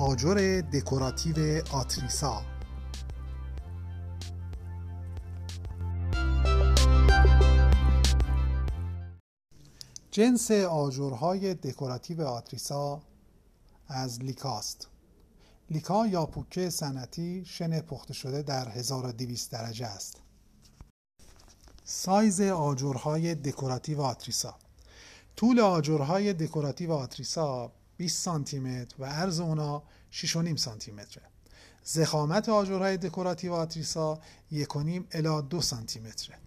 آجر دکوراتیو آتریسا. جنس آجرهای دکوراتیو آتریسا از لیکاست لیکا یا پوکه سنتی شن پخته شده در 1200 درجه است. سایز آجرهای دکوراتیو آتریسا. طول آجرهای دکوراتیو آتریسا 20 سانتی متر و عرض اونا 6.5 سانتی متره زخامت آجرهای دکوراتیو آتریسا 1.5 الی 2 سانتی متره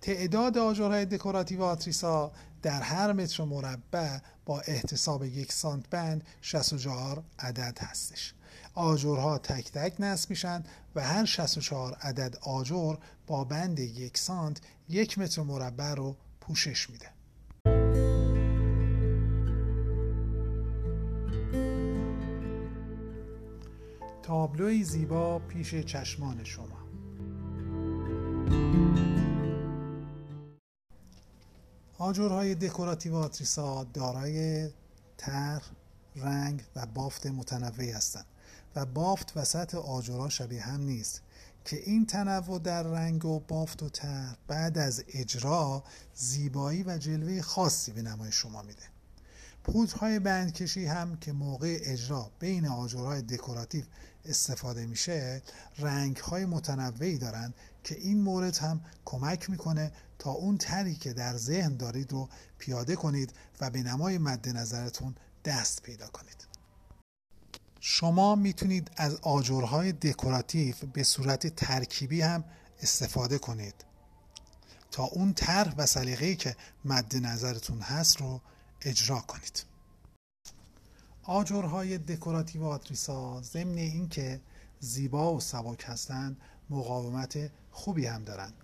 تعداد آجرهای دکوراتیو آتریسا در هر متر مربع با احتساب یک سانت بند 64 عدد هستش. آجرها تک تک نصب میشن و هر 64 عدد آجر با بند یک سانت یک متر مربع رو پوشش میده. تابلوی زیبا پیش چشمان شما. آجرهای دکوراتیو آتریسا دارای طرح رنگ و بافت متنوعی هستند و بافت و سطح آجرها شبیه هم نیست که این تنوع در رنگ و بافت و طرح بعد از اجرا زیبایی و جلوه خاصی به نمای شما میده. پودرهای بندکشی هم که موقع اجرا بین آجرهای دکوراتیو استفاده میشه رنگ های متنوعی دارند که این مورد هم کمک می‌کنه تا اون تری که در ذهن دارید رو پیاده کنید و به نمای مد نظرتون دست پیدا کنید. شما می‌تونید از آجرهای دکوراتیو به صورت ترکیبی هم استفاده کنید. تا اون طرح و سلیقه‌ای که مد نظرتون هست رو اجرا کنید. آجرهای دکوراتیو آتریسا ضمن اینکه زیبا و سبک هستند مقاومت خوبی هم دارند.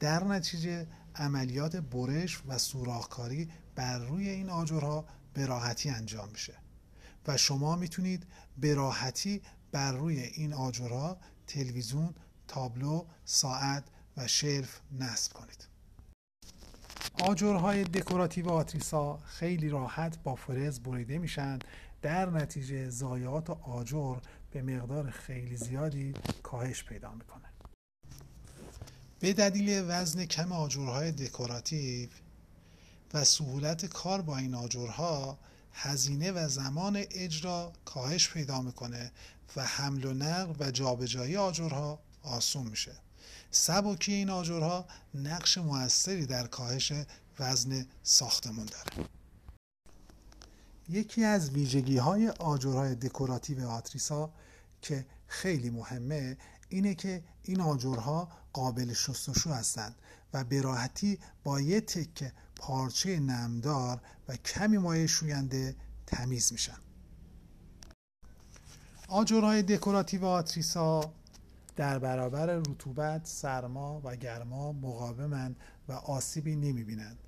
در نتیجه عملیات برش و سوراخکاری بر روی این آجرها به راحتی انجام میشه و شما می‌تونید به راحتی بر روی این آجرها تلویزیون، تابلو، ساعت و شلف نصب کنید. آجرهای دکوراتیو آتریسا خیلی راحت با فرز بریده میشن در نتیجه ضایعات آجر به مقدار خیلی زیادی کاهش پیدا می‌کنه. به دلیل وزن کم آجرهای دکوراتیو و سهولت کار با این آجرها هزینه و زمان اجرا کاهش پیدا می‌کنه و حمل و نقل و جابجایی آجرها آسون میشه. سبکی این آجرها نقش موثری در کاهش وزن ساختمون داره. یکی از ویژگی های آجرهای دکوراتیو آتریسا که خیلی مهمه اینه که این آجرها قابل شستشو هستند و به راحتی با یه تکه پارچه نمدار و کمی مایع شوینده تمیز میشن. آجرهای دکوراتیو آتریسا در برابر رطوبت، سرما و گرما مقاومند و آسیبی نمی‌بینند.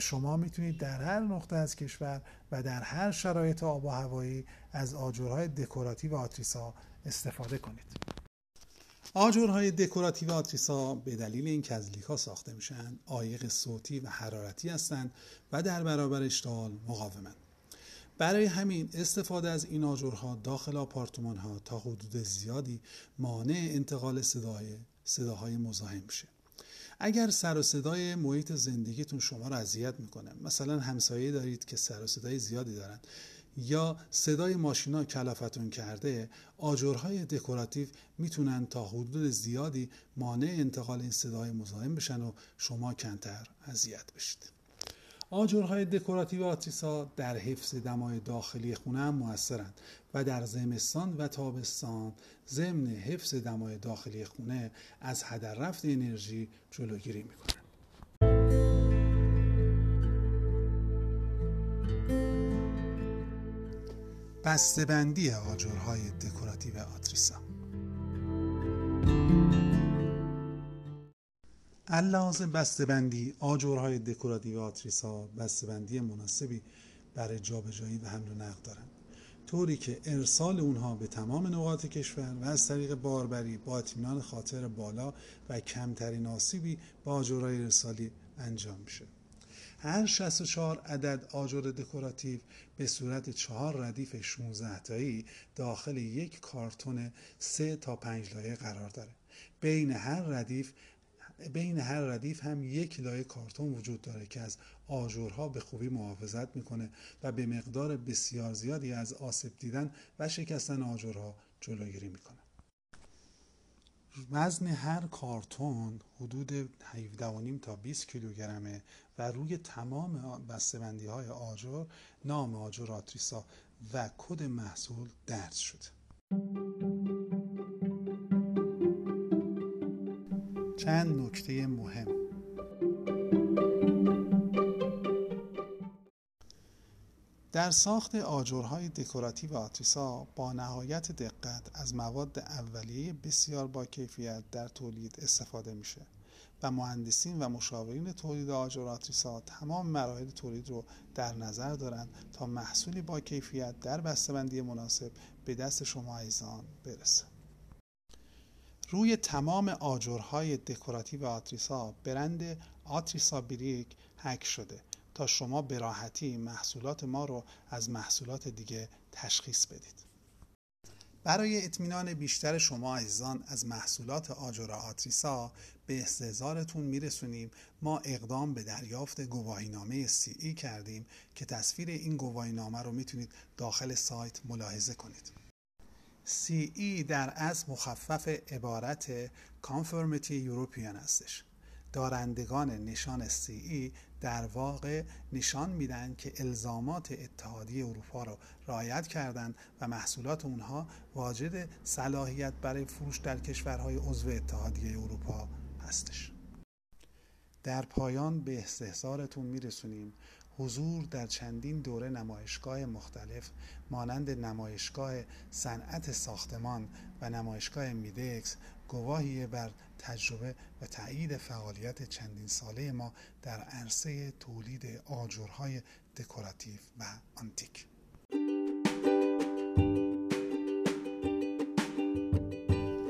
شما می‌تونید در هر نقطه از کشور و در هر شرایط آب و هوایی از آجرهای دکوراتیو آتریسا استفاده کنید. آجرهای دکوراتیو آتریسا به دلیل اینکه از لیکا ساخته میشن عایق صوتی و حرارتی هستند و در برابر اشتعال مقاومند. برای همین استفاده از این آجرها داخل آپارتمان ها تا حدود زیادی مانع انتقال صدای صداهای مزاحم میشه اگر سر و صدای محیط زندگیتون شما رو اذیت می‌کنه مثلا همسایه دارید که سر و صدای زیادی دارن یا صدای ماشینا کلفتون کرده آجرهای دکوراتیو می‌تونن تا حدود زیادی مانع انتقال این صدای مزاحم بشن و شما کمتر اذیت بشید. آجرهای دکوراتیو آتریسا در حفظ دمای داخلی خونه هم موثرند و در زمستان و تابستان ضمن حفظ دمای داخلی خونه از هدر رفت انرژی جلوگیری می‌کنند. بسته‌بندی آجرهای دکوراتیو آتریسا علاوه بسته‌بندی آجرهای دکوراتیو آتریسا بسته‌بندی مناسبی برای جابجایی و حمل و نقل دارند. طوری که ارسال اونها به تمام نقاط کشور و از طریق باربری با اطمینان خاطر بالا و کمترین آسیبی با آجرهای ارسالی انجام میشه. هر 64 عدد آجر دکوراتیو به صورت چهار ردیف 16 تایی داخل یک کارتون 3 تا 5 لایه قرار داره. بین هر ردیف بین هر ردیف هم یک لایه کارتون وجود داره که از آجرها به خوبی محافظت می‌کنه و به مقدار بسیار زیادی از آسیب دیدن و شکستن آجرها جلوگیری می‌کنه. وزن هر کارتون حدود 17.5 تا 20 کیلوگرمه و روی تمام بسته‌بندی های آجر نام آجر آتریسا و کد محصول درج شده. چند نکته مهم. در ساخت آجرهای دکوراتیو آتریسا با نهایت دقت از مواد اولیه بسیار با کیفیت در تولید استفاده میشه و مهندسین و مشاورین تولید آجر آتریسا تمام مراحل تولید رو در نظر دارند تا محصولی با کیفیت در بسته‌بندی مناسب به دست شما عزیزان برسه. روی تمام آجرهای دکوراتیو آتریسا برند آتریسا بریک هک شده تا شما به راحتی محصولات ما رو از محصولات دیگه تشخیص بدید. برای اطمینان بیشتر شما عزیزان از محصولات آجر آتریسا به استحضارتون میرسونیم. ما اقدام به دریافت گواهینامه سی ای کردیم که تصویر این گواهینامه رو می‌تونید داخل سایت ملاحظه کنید. CE در از مخفف عبارت Conformity European هستش. دارندگان نشان CE در واقع نشان میدن که الزامات اتحادیه اروپا را رعایت کردند و محصولات اونها واجد صلاحیت برای فروش در کشورهای عضو اتحادیه اروپا هستش. در پایان به استحضارتون میرسونیم. حضور در چندین دوره نمایشگاه مختلف مانند نمایشگاه صنعت ساختمان و نمایشگاه میدکس گواهی بر تجربه و تایید فعالیت چندین ساله ما در عرصه تولید آجرهای دکوراتیو و آنتیک.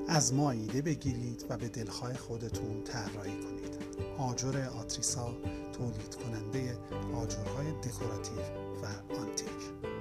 از ما ایده بگیرید و به دلخواه خودتون طراحی کنید. آجر آتریسا تولید کننده آجرهای دکوراتیو و آنتیک.